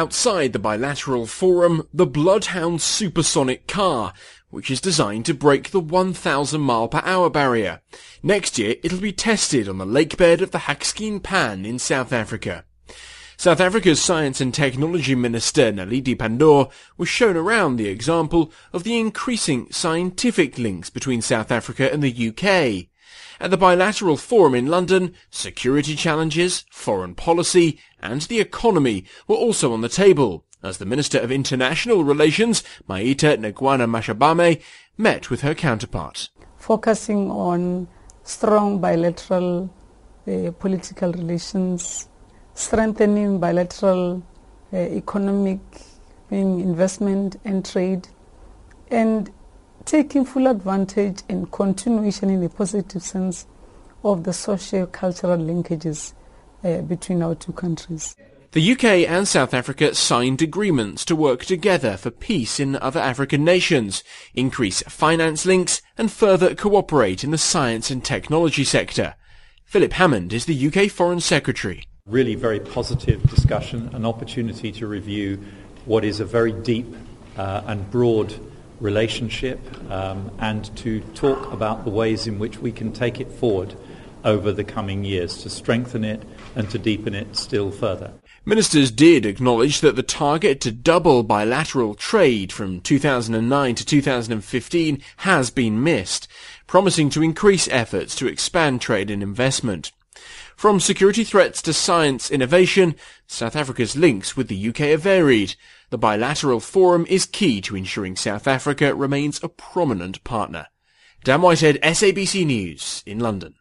Outside the bilateral forum, the Bloodhound supersonic car, which is designed to break the 1000 mile per hour barrier. Next year, it'll be tested on the lakebed of the Hakskeen Pan in South Africa. South Africa's Science and Technology Minister Naledi Pandor was shown around the example of the increasing scientific links between South Africa and the UK. At the bilateral forum in London, security challenges, foreign policy, and the economy were also on the table, as the Minister of International Relations, Maite Nkoana Mashabane, met with her counterpart. Focusing on strong bilateral uh, political relations, strengthening bilateral uh, economic investment and trade, and taking full advantage and continuation in a positive sense of the social cultural linkages uh, between our two countries. The UK and South Africa signed agreements to work together for peace in other African nations, increase finance links and further cooperate in the science and technology sector. Philip Hammond is the UK Foreign Secretary. Really very positive discussion, an opportunity to review what is a very deep uh, and broad relationship um, and to talk about the ways in which we can take it forward over the coming years to strengthen it and to deepen it still further. Ministers did acknowledge that the target to double bilateral trade from 2009 to 2015 has been missed, promising to increase efforts to expand trade and investment. From security threats to science innovation, South Africa's links with the UK are varied. The bilateral forum is key to ensuring South Africa remains a prominent partner. Dan Whitehead, SABC News in London.